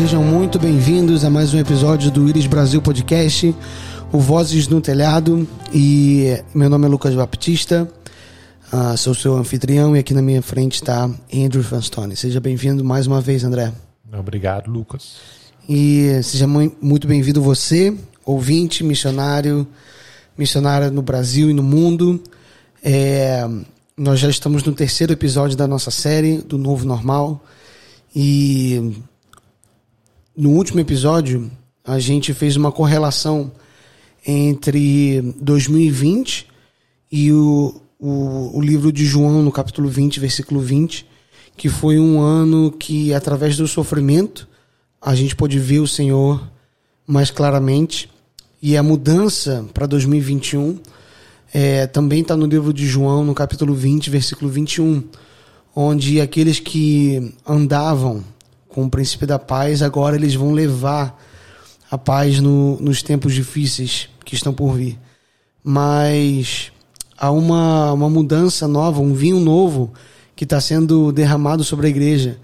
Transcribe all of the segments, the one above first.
Sejam muito bem-vindos a mais um episódio do Iris Brasil Podcast, o Vozes no Telhado. E meu nome é Lucas Baptista, uh, sou seu anfitrião e aqui na minha frente está Andrew Fanstone. Seja bem-vindo mais uma vez, André. Obrigado, Lucas. E seja muito bem-vindo você, ouvinte, missionário, missionária no Brasil e no mundo. É, nós já estamos no terceiro episódio da nossa série do Novo Normal. E no último episódio, a gente fez uma correlação entre 2020 e o, o, o, livro de João, no capítulo 20, versículo 20, que foi um ano que, através do sofrimento, a gente pôde ver o Senhor mais claramente. E a mudança para 2021 é, também está no livro de João, no capítulo 20, versículo 21, onde aqueles que andavam com o princípio da paz, agora eles vão levar a paz no, nos tempos difíceis que estão por vir. Mas há uma, uma mudança nova, um vinho novo que está sendo derramado sobre a igreja,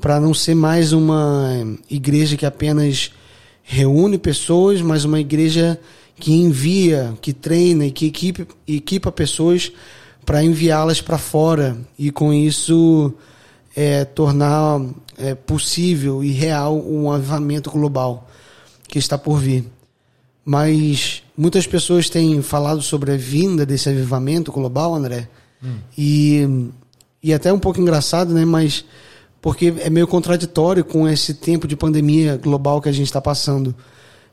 para não ser mais uma igreja que apenas reúne pessoas, mas uma igreja que envia, que treina e que equipe, equipa pessoas para enviá-las para fora e com isso é, tornar é, possível e real um avivamento global que está por vir. Mas muitas pessoas têm falado sobre a vinda desse avivamento global, André, hum. e, e até um pouco engraçado, né? Mas porque é meio contraditório com esse tempo de pandemia global que a gente está passando.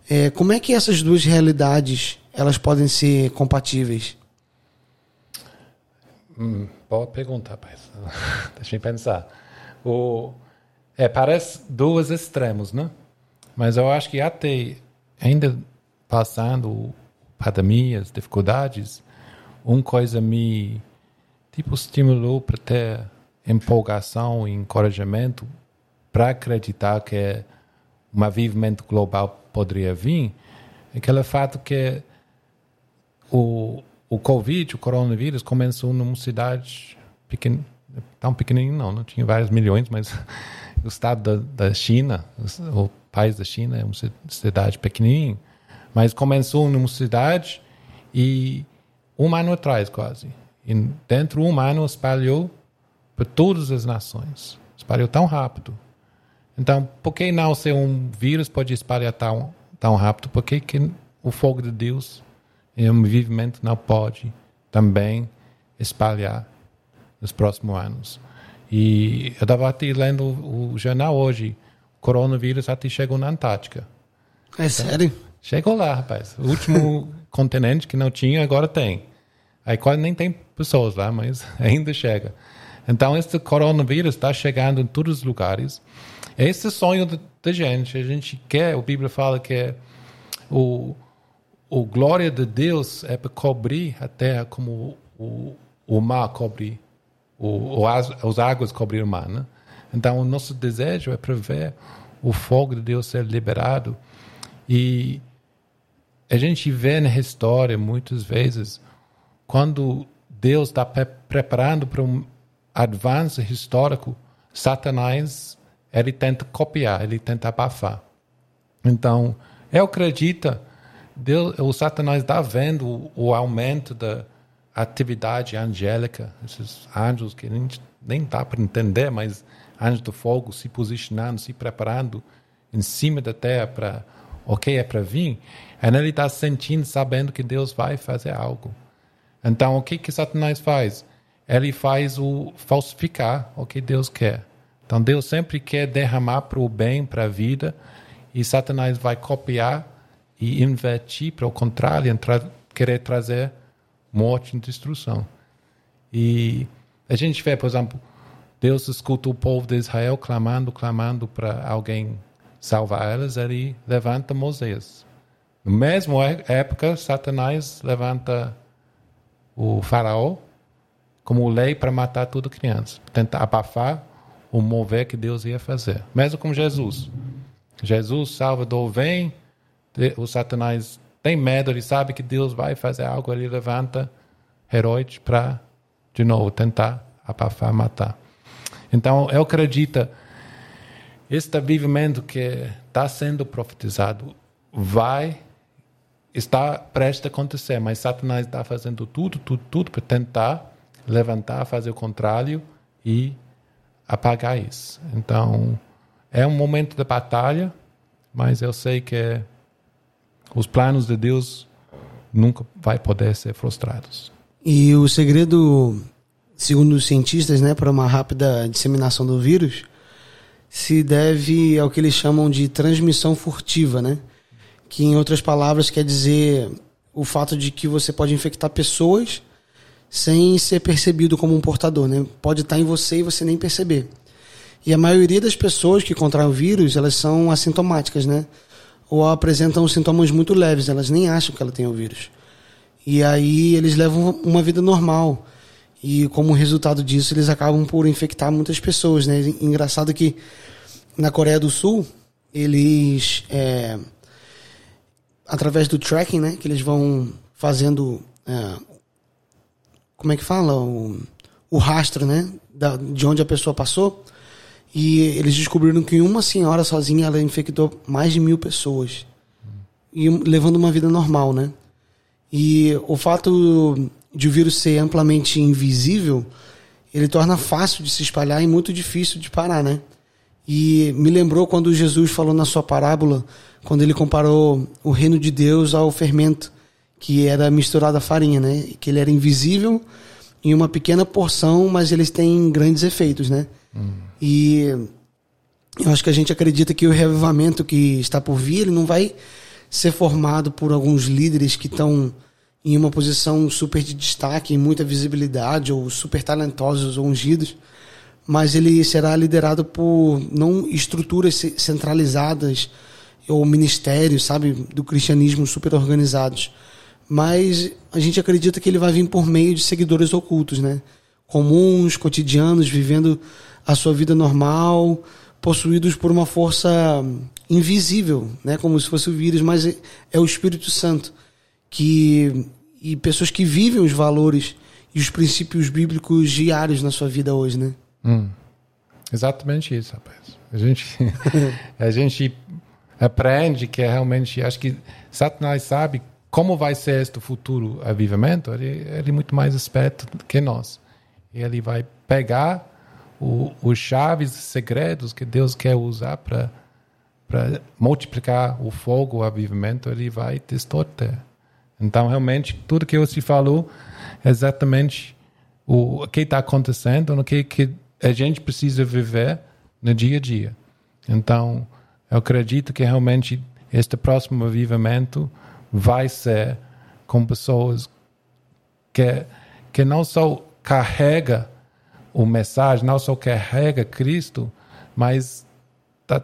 É, como é que essas duas realidades elas podem ser compatíveis? Hum, boa pergunta, rapaz. Deixa eu pensar. O, é, parece dois extremos, né? Mas eu acho que até ainda passando pandemias, dificuldades, uma coisa me tipo estimulou para ter empolgação e encorajamento para acreditar que um avivamento global poderia vir, aquele fato que o, o Covid, o coronavírus, começou numa cidade pequena, tão pequenininha não, não tinha vários milhões, mas o estado da, da China, o país da China é uma cidade pequenininha, mas começou numa cidade e um ano atrás quase. E dentro de um ano espalhou para todas as nações. Espalhou tão rápido. Então, por que não ser um vírus pode espalhar tão, tão rápido? Por que, que o fogo de Deus em um vivimento não pode também espalhar nos próximos anos? E eu estava até lendo o, jornal hoje. O coronavírus até chegou na Antártica. É então, sério? Chegou lá, rapaz. O último continente que não tinha, agora tem. Aí quase nem tem pessoas lá, mas ainda chega. Então, esse coronavírus está chegando em todos os lugares. Esse é o sonho da gente. A gente quer, a Bíblia fala que é o, o glória de Deus é para cobrir a terra como o, o mar cobre o, o as, as águas cobriram o mar. Né? Então, o nosso desejo é para ver o fogo de Deus ser liberado. E a gente vê na história, muitas vezes, quando Deus está pre preparando para um avanço histórico, Satanás ele tenta copiar, ele tenta abafar. Então, eu acredito, Deus, o Satanás está vendo o, o aumento da atividade angélica, esses anjos que a gente nem dá para entender, mas anjos do fogo se posicionando, se preparando em cima da terra para o que é para vir, ele está sentindo, sabendo que Deus vai fazer algo. Então, o que que Satanás faz? Ele faz o falsificar o que Deus quer. Então, Deus sempre quer derramar para o bem, para a vida, e Satanás vai copiar e invertir para o contrário, querer trazer morte e destruição. E a gente vê, por exemplo, Deus escuta o povo de Israel clamando, clamando para alguém salvar elas, ele levanta Moisés. Na mesma época, Satanás levanta o faraó como lei para matar toda criança, tentar abafar o mover que Deus ia fazer. Mesmo com Jesus. Jesus, Salvador, vem, o Satanás tem medo, ele sabe que Deus vai fazer algo, ele levanta Herodes para, de novo, tentar abafar, matar. Então, eu acredito este avivamento que está sendo profetizado vai está prestes a acontecer, mas Satanás está fazendo tudo, tudo, tudo para tentar levantar, fazer o contrário e apagar isso. Então, é um momento de batalha, mas eu sei que os planos de Deus nunca vai poder ser frustrados. E o segredo, segundo os cientistas, né, para uma rápida disseminação do vírus, se deve ao que eles chamam de transmissão furtiva, né? Que em outras palavras quer dizer o fato de que você pode infectar pessoas sem ser percebido como um portador, né? Pode estar em você e você nem perceber. E a maioria das pessoas que contraem o vírus, elas são assintomáticas, né? Ou apresentam sintomas muito leves, elas nem acham que ela tem o vírus. E aí eles levam uma vida normal. E como resultado disso, eles acabam por infectar muitas pessoas, né? Engraçado que na Coreia do Sul, eles é, através do tracking, né, que eles vão fazendo é, como é que fala o, o rastro, né, da, de onde a pessoa passou, e eles descobriram que uma senhora sozinha ela infectou mais de mil pessoas e levando uma vida normal, né? E o fato de o vírus ser amplamente invisível, ele torna fácil de se espalhar e muito difícil de parar, né? E me lembrou quando Jesus falou na sua parábola, quando ele comparou o reino de Deus ao fermento, que era misturado à farinha, né? Que ele era invisível em uma pequena porção, mas eles têm grandes efeitos, né? Hum. E eu acho que a gente acredita que o revivamento que está por vir, ele não vai ser formado por alguns líderes que estão em uma posição super de destaque, em muita visibilidade, ou super talentosos ou ungidos, mas ele será liderado por não estruturas centralizadas ou ministérios, sabe, do cristianismo super organizados. Mas a gente acredita que ele vai vir por meio de seguidores ocultos, né? Comuns, cotidianos, vivendo a sua vida normal, possuídos por uma força invisível, né? Como se fosse o vírus, mas é, é o Espírito Santo que e pessoas que vivem os valores e os princípios bíblicos diários na sua vida hoje, né? Hum, exatamente isso, rapaz. A gente, a gente aprende que é realmente, acho que Satanás sabe como vai ser este futuro avivamento. Ele, ele é muito mais esperto que nós. Ele vai pegar os chaves segredos que Deus quer usar para para multiplicar o fogo, o avivamento, ele vai distorcer. Então, realmente, tudo que você falou é exatamente o, o que está acontecendo, o que, que a gente precisa viver no dia a dia. Então, eu acredito que realmente este próximo avivamento vai ser com pessoas que, que não só carrega o mensagem, não só carrega Cristo, mas está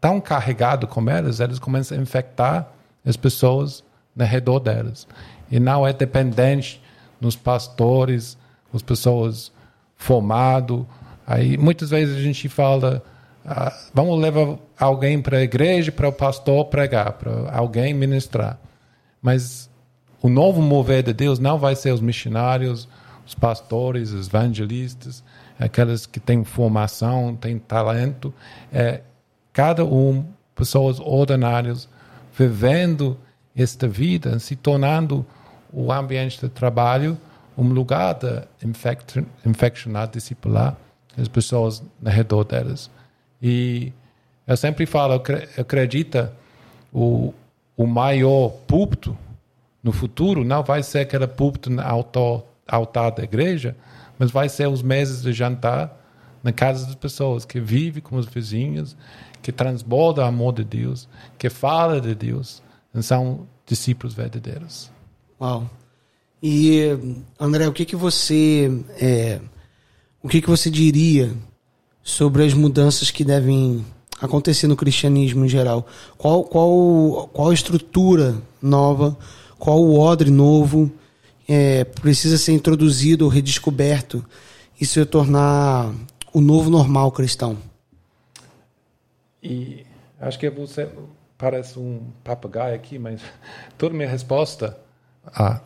tão carregado com elas, eles começam a infectar as pessoas ao redor delas. E não é dependente nos pastores, as pessoas formadas. Aí muitas vezes a gente fala, ah, vamos levar alguém para a igreja para o pastor pregar, para alguém ministrar. Mas o novo mover de Deus não vai ser os missionários, os pastores, os evangelistas, aqueles que têm formação, têm talento. É cada um pessoas ordinárias vivendo esta vida, se tornando o ambiente de trabalho um lugar de infeccionar, discipular as pessoas ao redor delas. E eu sempre falo, eu acredito, o, o maior púlpito no futuro não vai ser aquele púlpito no altar, da igreja, mas vai ser os meses de jantar na casa das pessoas, que vive com os vizinhos, que transborda o amor de Deus, que fala de Deus são discípulos verdadeiros. Uau. E André, o que que você é, o que que você diria sobre as mudanças que devem acontecer no cristianismo em geral? Qual qual qual a estrutura nova? Qual o odre novo é, precisa ser introduzido ou redescoberto e se tornar o novo normal cristão? E acho que você parece um papagaio aqui, mas toda minha resposta. Ah,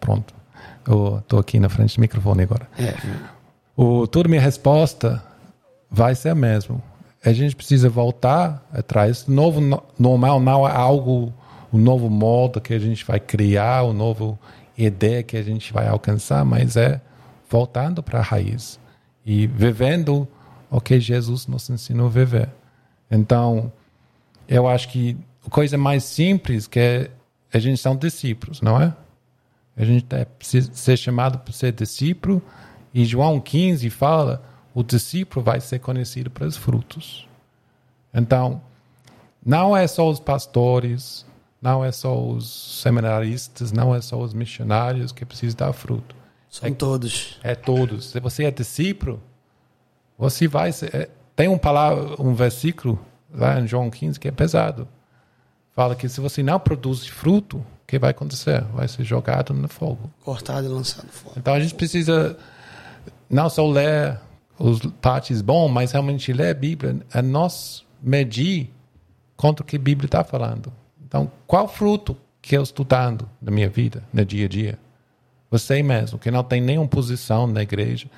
pronto. Estou aqui na frente do microfone agora. É. O, toda minha resposta vai ser a mesma. a gente precisa voltar atrás. Novo normal não é algo, o um novo modo que a gente vai criar, o um novo ideia que a gente vai alcançar, mas é voltando para a raiz e vivendo o que Jesus nos ensinou a viver. Então, eu acho que a coisa mais simples que é, a gente são discípulos, não é? A gente é, ser chamado para ser discípulo e João 15 fala o discípulo vai ser conhecido pelos frutos. Então, não é só os pastores, não é só os seminaristas, não é só os missionários que precisam dar fruto. São é, todos. É todos. Se você é discípulo, você vai ser, é, tem um palavra, um versículo lá em João 15 que é pesado. Fala que se você não produz fruto, o que vai acontecer? Vai ser jogado no fogo. Cortado e lançado fora. Então a gente precisa não só ler os partes bons, mas realmente ler a Bíblia, é nós medir contra o que a Bíblia está falando. Então, qual fruto que eu estou dando na minha vida, no dia a dia? Você mesmo, que não tem nenhuma posição na igreja.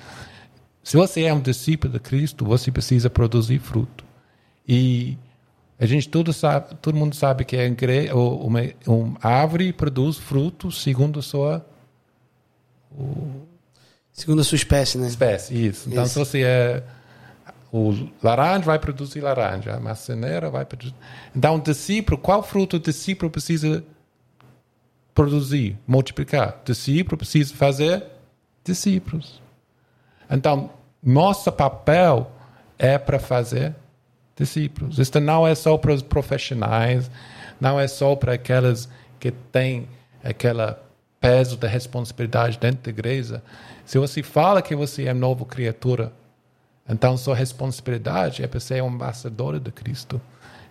Se você é um discípulo de Cristo, você precisa produzir fruto. E a gente tudo sabe, todo mundo sabe que a uma, uma árvore produz frutos segundo a sua o, Segundo a sua espécie, né? Espécie, isso. Então, isso. se você é. O laranja vai produzir laranja, a maçaneira vai produzir. Então, o discípulo, qual fruto o discípulo precisa produzir, multiplicar? O discípulo precisa fazer discípulos. Então, nosso papel é para fazer discípulos. Isso não é só para os profissionais, não é só para aquelas que têm aquele peso da responsabilidade dentro da igreja se você fala que você é nova criatura, então sua responsabilidade é para ser um embaixador de Cristo.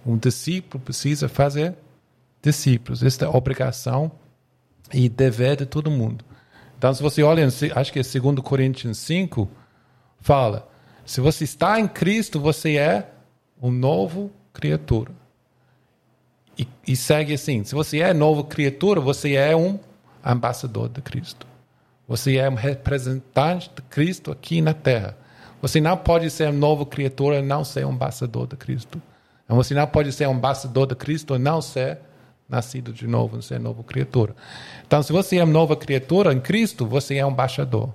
Um discípulo precisa fazer discípulos. Esta é a obrigação e dever de todo mundo. Então, se você olha, acho que é 2 Coríntios 5, fala: se você está em Cristo, você é um novo criatura. E, e segue assim: se você é nova criatura, você é um embaixador de Cristo. Você é um representante de Cristo aqui na Terra. Você não pode ser uma nova criatura e não ser um embaixador de Cristo. Você não pode ser um embaixador de Cristo e não ser nascido de novo, não ser nova criatura. Então, se você é uma nova criatura em Cristo, você é um embaixador.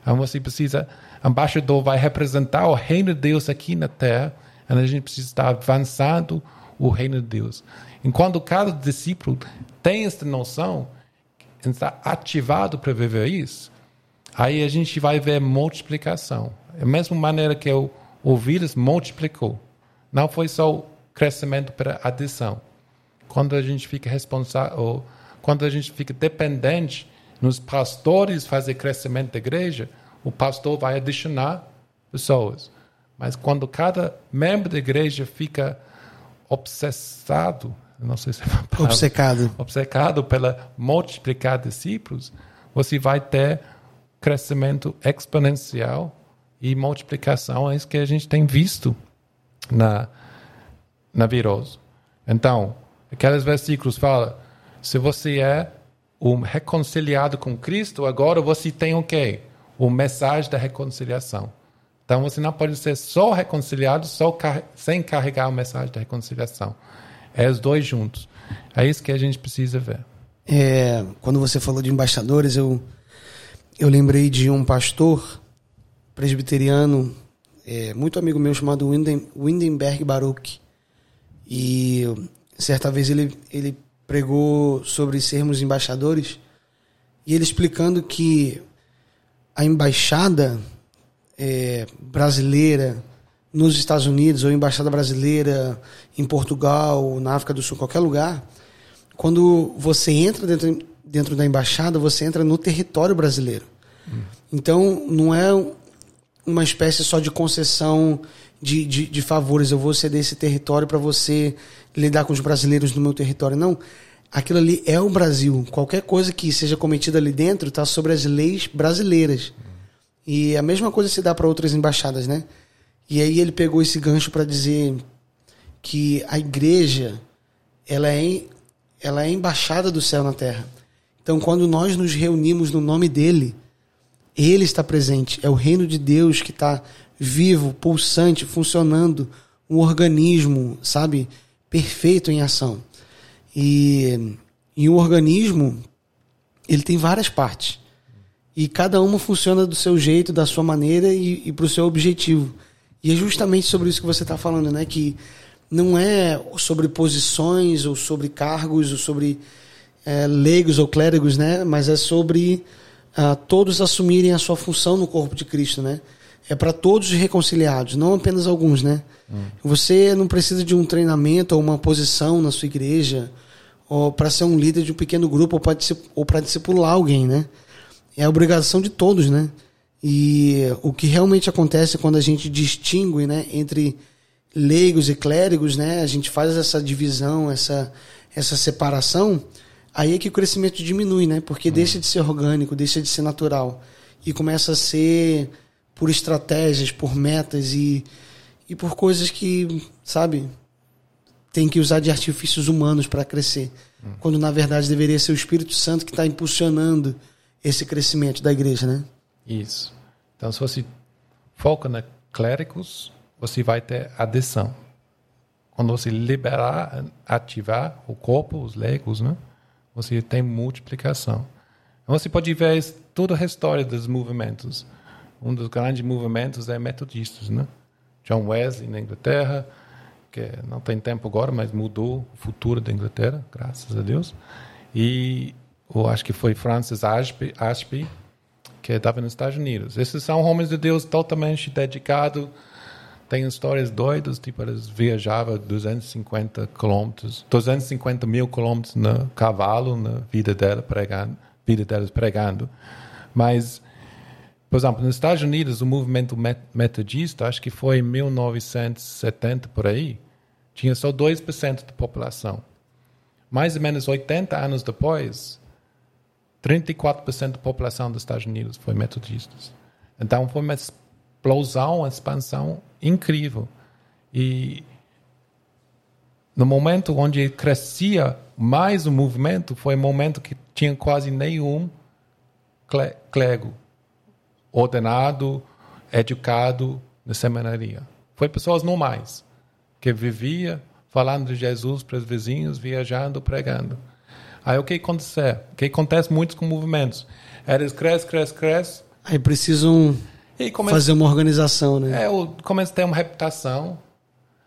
Então, você precisa, embaixador vai representar o reino de Deus aqui na Terra, e a gente precisa estar avançando o reino de Deus. Enquanto cada discípulo tem esta noção, está ativado para viver isso, aí a gente vai ver multiplicação. Da mesma maneira que o, o vírus multiplicou. Não foi só crescimento para adição. Quando a gente fica responsável, quando a gente fica dependente nos pastores fazer crescimento da igreja, o pastor vai adicionar pessoas. Mas quando cada membro da igreja fica obsessado não sei se é uma palavra, obcecado, obcecado pela multiplicar discípulos, você vai ter crescimento exponencial e multiplicação, é isso que a gente tem visto na na virose. Então, aqueles versículos falam, se você é um reconciliado com Cristo, agora você tem o quê? O mensagem da reconciliação. Então você não pode ser só reconciliado só sem carregar a mensagem da reconciliação. É os dois juntos. É isso que a gente precisa ver. É, quando você falou de embaixadores, eu, eu lembrei de um pastor presbiteriano, é, muito amigo meu, chamado Winden, Windenberg Baruch. E certa vez ele, ele pregou sobre sermos embaixadores e ele explicando que a embaixada é, brasileira nos Estados Unidos ou embaixada brasileira em Portugal, na África do Sul, qualquer lugar, quando você entra dentro, dentro da embaixada, você entra no território brasileiro. Hum. Então, não é uma espécie só de concessão de, de, de favores. Eu vou ceder esse território para você lidar com os brasileiros no meu território. Não. Aquilo ali é o Brasil. Qualquer coisa que seja cometida ali dentro está sobre as leis brasileiras. Hum. E a mesma coisa se dá para outras embaixadas, né? E aí ele pegou esse gancho para dizer que a igreja ela é, ela é embaixada do céu na terra. Então, quando nós nos reunimos no nome dele, ele está presente. É o reino de Deus que está vivo, pulsante, funcionando, um organismo, sabe, perfeito em ação. E, e um organismo, ele tem várias partes. E cada uma funciona do seu jeito, da sua maneira e, e para o seu objetivo. E é justamente sobre isso que você está falando, né? Que não é sobre posições ou sobre cargos ou sobre é, leigos ou clérigos, né? Mas é sobre uh, todos assumirem a sua função no corpo de Cristo, né? É para todos reconciliados, não apenas alguns, né? Hum. Você não precisa de um treinamento ou uma posição na sua igreja ou para ser um líder de um pequeno grupo ou para discipular alguém, né? É a obrigação de todos, né? E o que realmente acontece quando a gente distingue, né, entre leigos e clérigos, né? A gente faz essa divisão, essa essa separação, aí é que o crescimento diminui, né? Porque hum. deixa de ser orgânico, deixa de ser natural e começa a ser por estratégias, por metas e, e por coisas que, sabe, tem que usar de artifícios humanos para crescer. Hum. Quando na verdade deveria ser o Espírito Santo que está impulsionando esse crescimento da igreja, né? Isso. Então, se você foca na clérigos, você vai ter adição. Quando você liberar, ativar o corpo, os legos, né? Você tem multiplicação. Então, você pode ver toda a história dos movimentos um dos grandes movimentos é metodistas, né? John Wesley na Inglaterra, que não tem tempo agora, mas mudou o futuro da Inglaterra, graças a Deus. E eu acho que foi Francis Ashby, Ashby que estava nos Estados Unidos. Esses são homens de Deus totalmente dedicados. Tem histórias doidas, tipo eles viajavam 250 quilômetros, 250 mil quilômetros no cavalo na vida dela pregando, vida deles pregando. Mas por exemplo, nos Estados Unidos, o movimento metodista, acho que foi em 1970 por aí, tinha só 2% da população. Mais ou menos 80 anos depois, 34% da população dos Estados Unidos foi metodista. Então foi uma explosão, uma expansão incrível. E no momento onde crescia mais o movimento, foi um momento que tinha quase nenhum clego ordenado, educado na seminaria. Foi pessoas normais, que vivia falando de Jesus para os vizinhos, viajando, pregando. Aí o que acontece? O que acontece muito com movimentos? Eles crescem, crescem, crescem. Aí precisam começa, fazer uma organização, né? É, começa a ter uma reputação,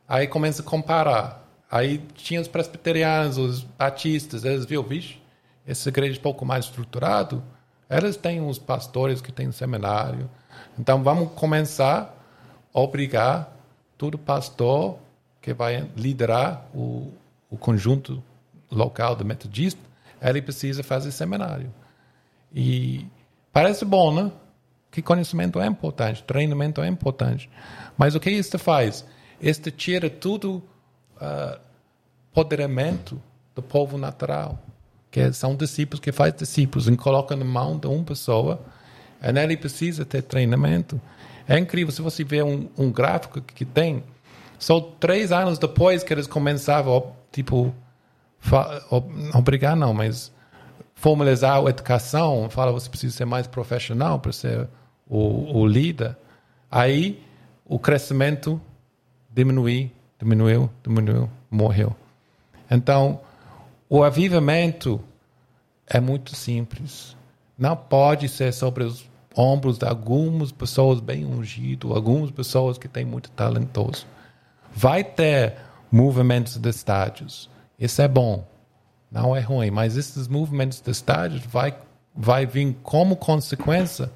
aí começa a comparar. Aí tinha os presbiterianos, os batistas, eles viram, vixe, essa igreja um pouco mais estruturado, elas têm os pastores que têm seminário. Então vamos começar a obrigar todo pastor que vai liderar o, o conjunto local do metodista, ele precisa fazer seminário. E parece bom, né? Que conhecimento é importante, treinamento é importante. Mas o que isso faz? Isso tira tudo uh, poderamento do povo natural que são discípulos que faz discípulos e coloca na mão de uma pessoa e ele precisa ter treinamento. É incrível se você vê um, um gráfico que tem só três anos depois que eles começavam tipo obrigar não, mas formalizar a educação, fala você precisa ser mais profissional para ser o, o líder. Aí o crescimento diminuiu, diminuiu, diminuiu, morreu. Então o avivamento é muito simples. Não pode ser sobre os ombros de algumas pessoas bem ungidas, algumas pessoas que têm muito talentoso. Vai ter movimentos de estádios. Isso é bom. Não é ruim, mas esses movimentos de estádios vai vai vir como consequência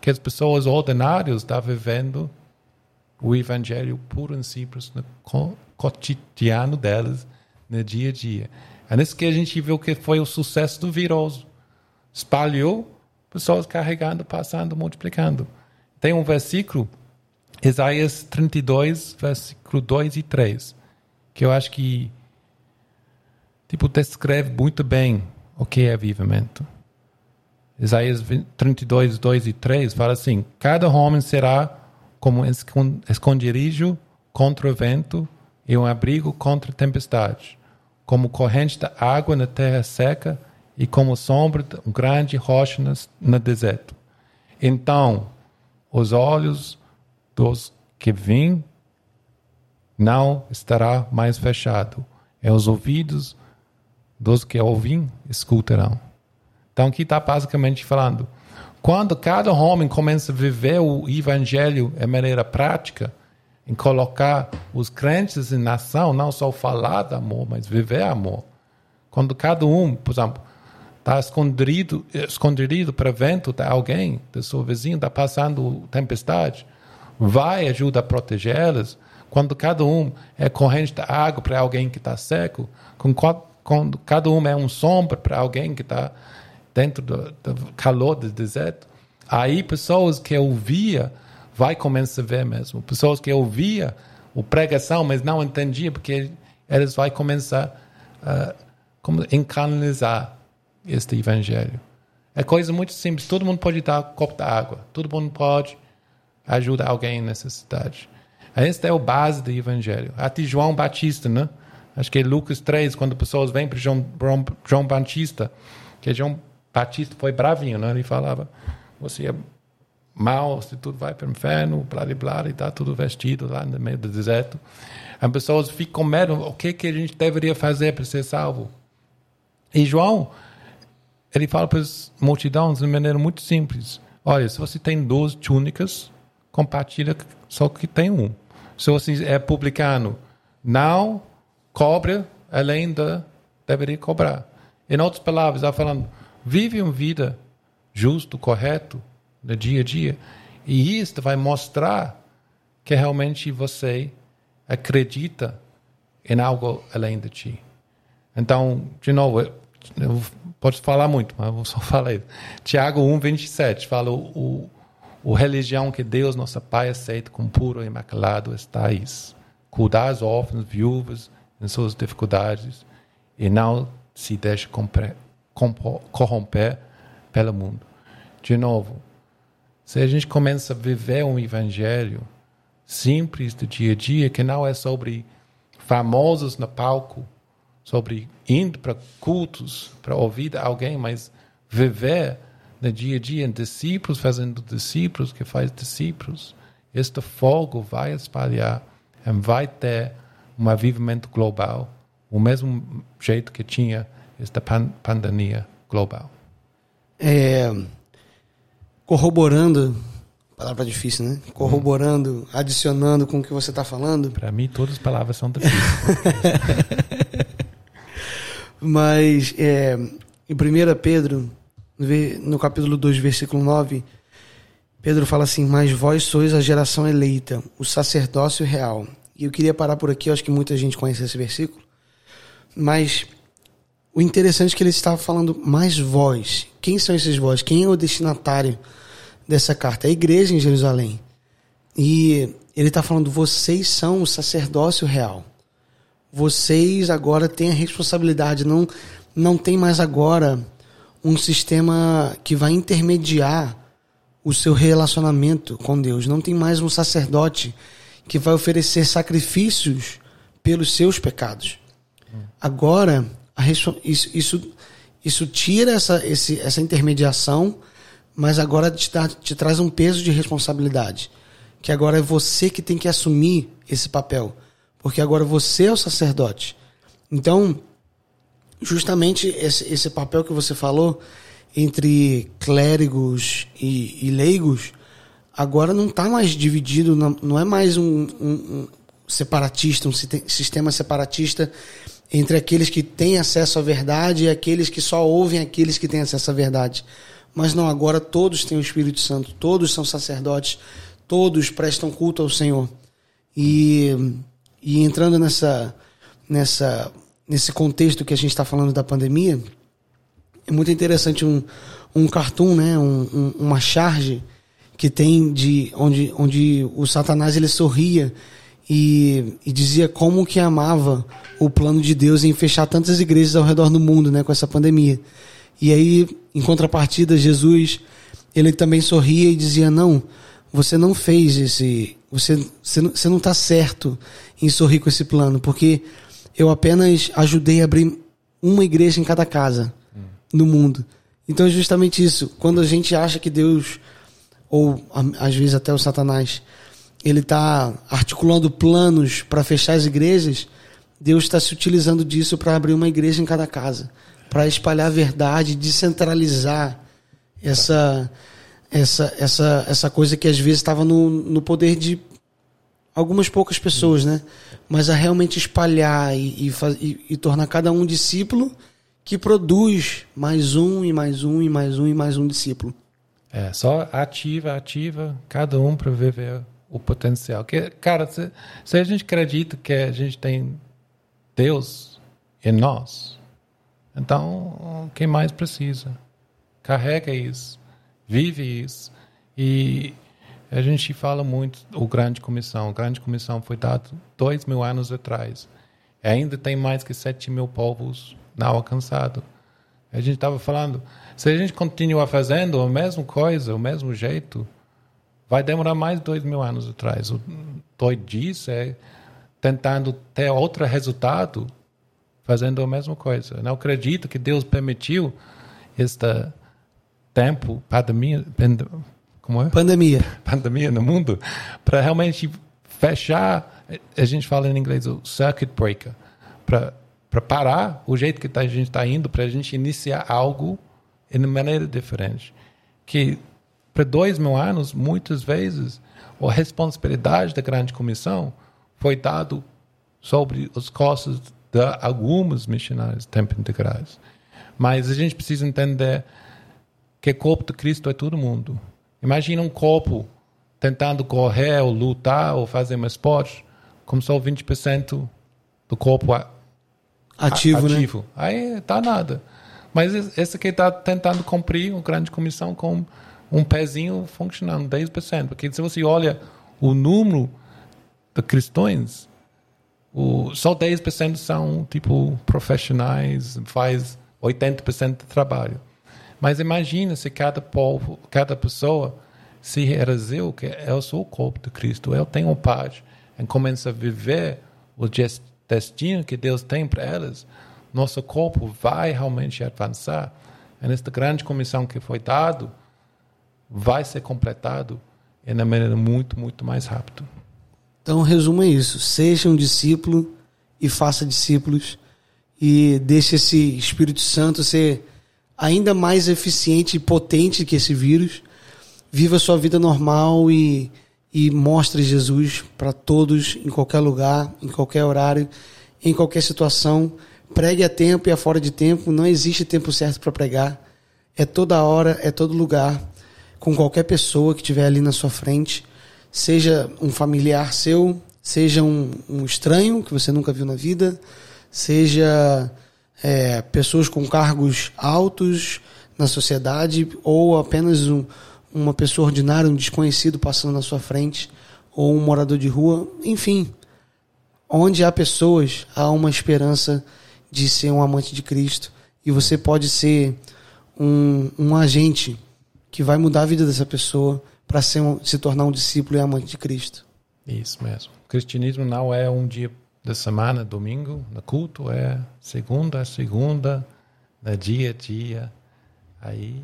que as pessoas ordinárias estão vivendo o evangelho puro e simples no cotidiano delas, no dia a dia. É nisso que a gente viu que foi o sucesso do viroso. Espalhou, pessoas carregando, passando, multiplicando. Tem um versículo, Isaías 32, versículo 2 e 3, que eu acho que tipo, descreve muito bem o que é avivamento. Isaías 32, 2 e 3 fala assim: Cada homem será como esconderijo contra o vento e um abrigo contra a tempestade como corrente da água na terra seca e como sombra de um grande rocha no deserto. Então, os olhos dos que vêm não estará mais fechado. E os ouvidos dos que ouvem escutarão. Então, aqui está basicamente falando: quando cada homem começa a viver o evangelho de maneira prática, em colocar os crentes em ação, não só falar de amor, mas viver amor. Quando cada um, por exemplo, está escondido, escondido para vento de alguém, do seu vizinho, está passando tempestade, vai ajudar a protegê-los. Quando cada um é corrente de água para alguém que está seco, quando cada um é um sombra para alguém que está dentro do, do, calor do deserto, aí pessoas que ouvia vai começar a ver mesmo. Pessoas que ouvia a pregação, mas não entendia, porque eles vai começar a como encanalizar este evangelho. É coisa muito simples. Todo mundo pode dar um copo de água. Todo mundo pode ajudar alguém em necessidade. Esta é a base do evangelho. Até João Batista, né? Acho que é Lucas 3, quando pessoas vêm para João, João Batista, que João Batista foi bravinho, né? Ele falava, você é mau, se tudo vai para o inferno, blá, blá, blá, e está tudo vestido lá no meio do deserto. As pessoas ficam com medo, o que, que a gente deveria fazer para ser salvo? E João, ele fala para as multidões de maneira muito simples. Olha, se você tem 12 túnicas, compartilha só que tem um. Se você é publicano, não cobra além da deveria cobrar. Em outras palavras, está falando, vive uma vida justo, correto, no dia a dia. E isso vai mostrar que realmente você acredita em algo além de ti. Então, de novo, eu posso falar muito, mas eu vou só falar isso. Tiago 1, 27 fala: o, o religião que Deus, nosso Pai, aceita como puro e imaculado está isso. Cuidar as órfãos, viúvas, em suas dificuldades e não se deixa corromper pelo mundo. De novo, se a gente começa a viver um evangelho simples do dia a dia, que não é sobre famosos no palco, sobre indo para cultos para ouvir alguém, mas viver no dia a dia em discípulos, fazendo discípulos que faz discípulos. Este fogo vai espalhar e vai ter um avivamento global, o mesmo jeito que tinha esta pan pandemia global. É, corroborando, palavra difícil, né? Corroborando, hum. adicionando com o que você está falando. Para mim, todas as palavras são difíceis. Mas é, em 1 Pedro, no capítulo 2, versículo 9, Pedro fala assim: Mas vós sois a geração eleita, o sacerdócio real. E eu queria parar por aqui, eu acho que muita gente conhece esse versículo. Mas o interessante é que ele estava falando mais vós. Quem são esses vós? Quem é o destinatário dessa carta? A igreja em Jerusalém. E ele está falando: vocês são o sacerdócio real vocês agora têm a responsabilidade, não, não tem mais agora um sistema que vai intermediar o seu relacionamento com Deus. Não tem mais um sacerdote que vai oferecer sacrifícios pelos seus pecados. Agora, isso, isso, isso tira essa, esse, essa intermediação, mas agora te, dá, te traz um peso de responsabilidade. Que agora é você que tem que assumir esse papel porque agora você é o sacerdote. Então, justamente esse, esse papel que você falou entre clérigos e, e leigos, agora não está mais dividido, não, é mais um, um, um separatista, um sistema separatista entre aqueles que têm acesso à verdade e aqueles que só ouvem aqueles que têm acesso à verdade. Mas não, agora todos têm o Espírito Santo, todos são sacerdotes, todos prestam culto ao Senhor. E e entrando nessa, nessa, nesse contexto que a gente está falando da pandemia, é muito interessante um, um cartoon, né? Um, um, uma charge que tem de onde, onde o Satanás ele sorria e, e, dizia como que amava o plano de Deus em fechar tantas igrejas ao redor do mundo, né, com essa pandemia. E aí, em contrapartida, Jesus ele também sorria e dizia não, você não fez esse, você, você não está certo em sorrir com esse plano, porque eu apenas ajudei a abrir uma igreja em cada casa hum. no mundo. Então é justamente isso. Quando a gente acha que Deus, ou às vezes até o Satanás, ele está articulando planos para fechar as igrejas, Deus está se utilizando disso para abrir uma igreja em cada casa, para espalhar a verdade, descentralizar essa essa essa essa coisa que às vezes estava no, no poder de algumas poucas pessoas, né? Mas a realmente espalhar e, e, e, tornar cada um discípulo que produz mais um e mais um e mais um e mais um discípulo. É, só ativa, ativa, cada um para viver o potencial. Que, cara, se, se a gente acredita que a gente tem Deus em nós, então quem mais precisa? Carrega isso, vive isso. E a gente fala muito o Grande Comissão. A Grande Comissão foi dado dois mil anos atrás. E ainda tem mais que sete mil povos não alcançados. A gente estava falando, se a gente continuar fazendo a mesma coisa, o mesmo jeito, vai demorar mais dois mil anos atrás. O doido disso é tentando ter outro resultado fazendo a mesma coisa. Eu não acredito que Deus permitiu este tempo, pandemia, como é? Pandemia. Pandemia no mundo, para realmente fechar, a gente fala em inglês, o circuit breaker, para parar o jeito que a gente está indo, para a gente iniciar algo de maneira diferente. Que para dois mil anos, muitas vezes, a responsabilidade da grande comissão foi dado sobre os costas de alguns missionários tempo integrais. Mas a gente precisa entender que o corpo de Cristo é todo mundo. Imagina um corpo tentando correr, ou lutar, ou fazer um esporte, com só 20% do corpo ativo, ativo. Né? Aí tá nada. Mas esse aqui está tentando cumprir uma grande comissão com um pezinho funcionando, 10%. Porque se você olha o número de cristãos, o, só 10% são tipo profissionais, faz 80% do trabalho. Mas imagina se cada povo, cada pessoa se realizou que eu sou o corpo de Cristo, eu tenho paz, e começa a viver o destino que Deus tem para elas, nosso corpo vai realmente avançar. E nesta grande comissão que foi dado, vai ser completado de uma maneira muito, muito mais rápida. Então, resumo é isso. Seja um discípulo e faça discípulos e deixe esse Espírito Santo ser ainda mais eficiente e potente que esse vírus. Viva sua vida normal e, e mostre Jesus para todos, em qualquer lugar, em qualquer horário, em qualquer situação. Pregue a tempo e a fora de tempo. Não existe tempo certo para pregar. É toda hora, é todo lugar com qualquer pessoa que estiver ali na sua frente, seja um familiar seu, seja um, um estranho que você nunca viu na vida, seja é, pessoas com cargos altos na sociedade ou apenas um, uma pessoa ordinária, um desconhecido passando na sua frente, ou um morador de rua, enfim. Onde há pessoas, há uma esperança de ser um amante de Cristo. E você pode ser um, um agente que vai mudar a vida dessa pessoa para um, se tornar um discípulo e amante de Cristo. Isso mesmo. O cristianismo não é um dia da semana, domingo, no culto, é segunda a segunda, no dia a dia. Aí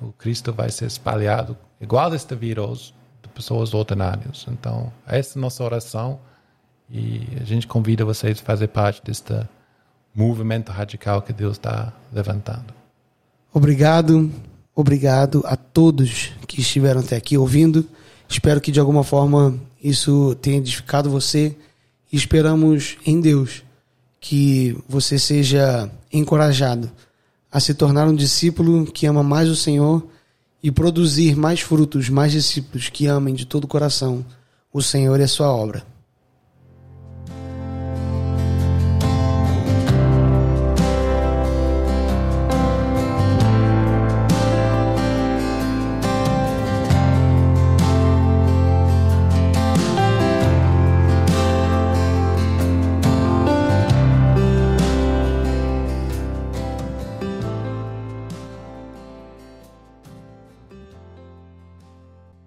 o Cristo vai ser espalhado igual este vírus de pessoas ordinárias. Então, essa é a nossa oração e a gente convida vocês a fazer parte deste movimento radical que Deus está levantando. Obrigado. Obrigado a todos que estiveram até aqui ouvindo. Espero que de alguma forma isso tenha edificado você. E esperamos em Deus que você seja encorajado a se tornar um discípulo que ama mais o Senhor e produzir mais frutos, mais discípulos que amem de todo o coração o Senhor e a sua obra.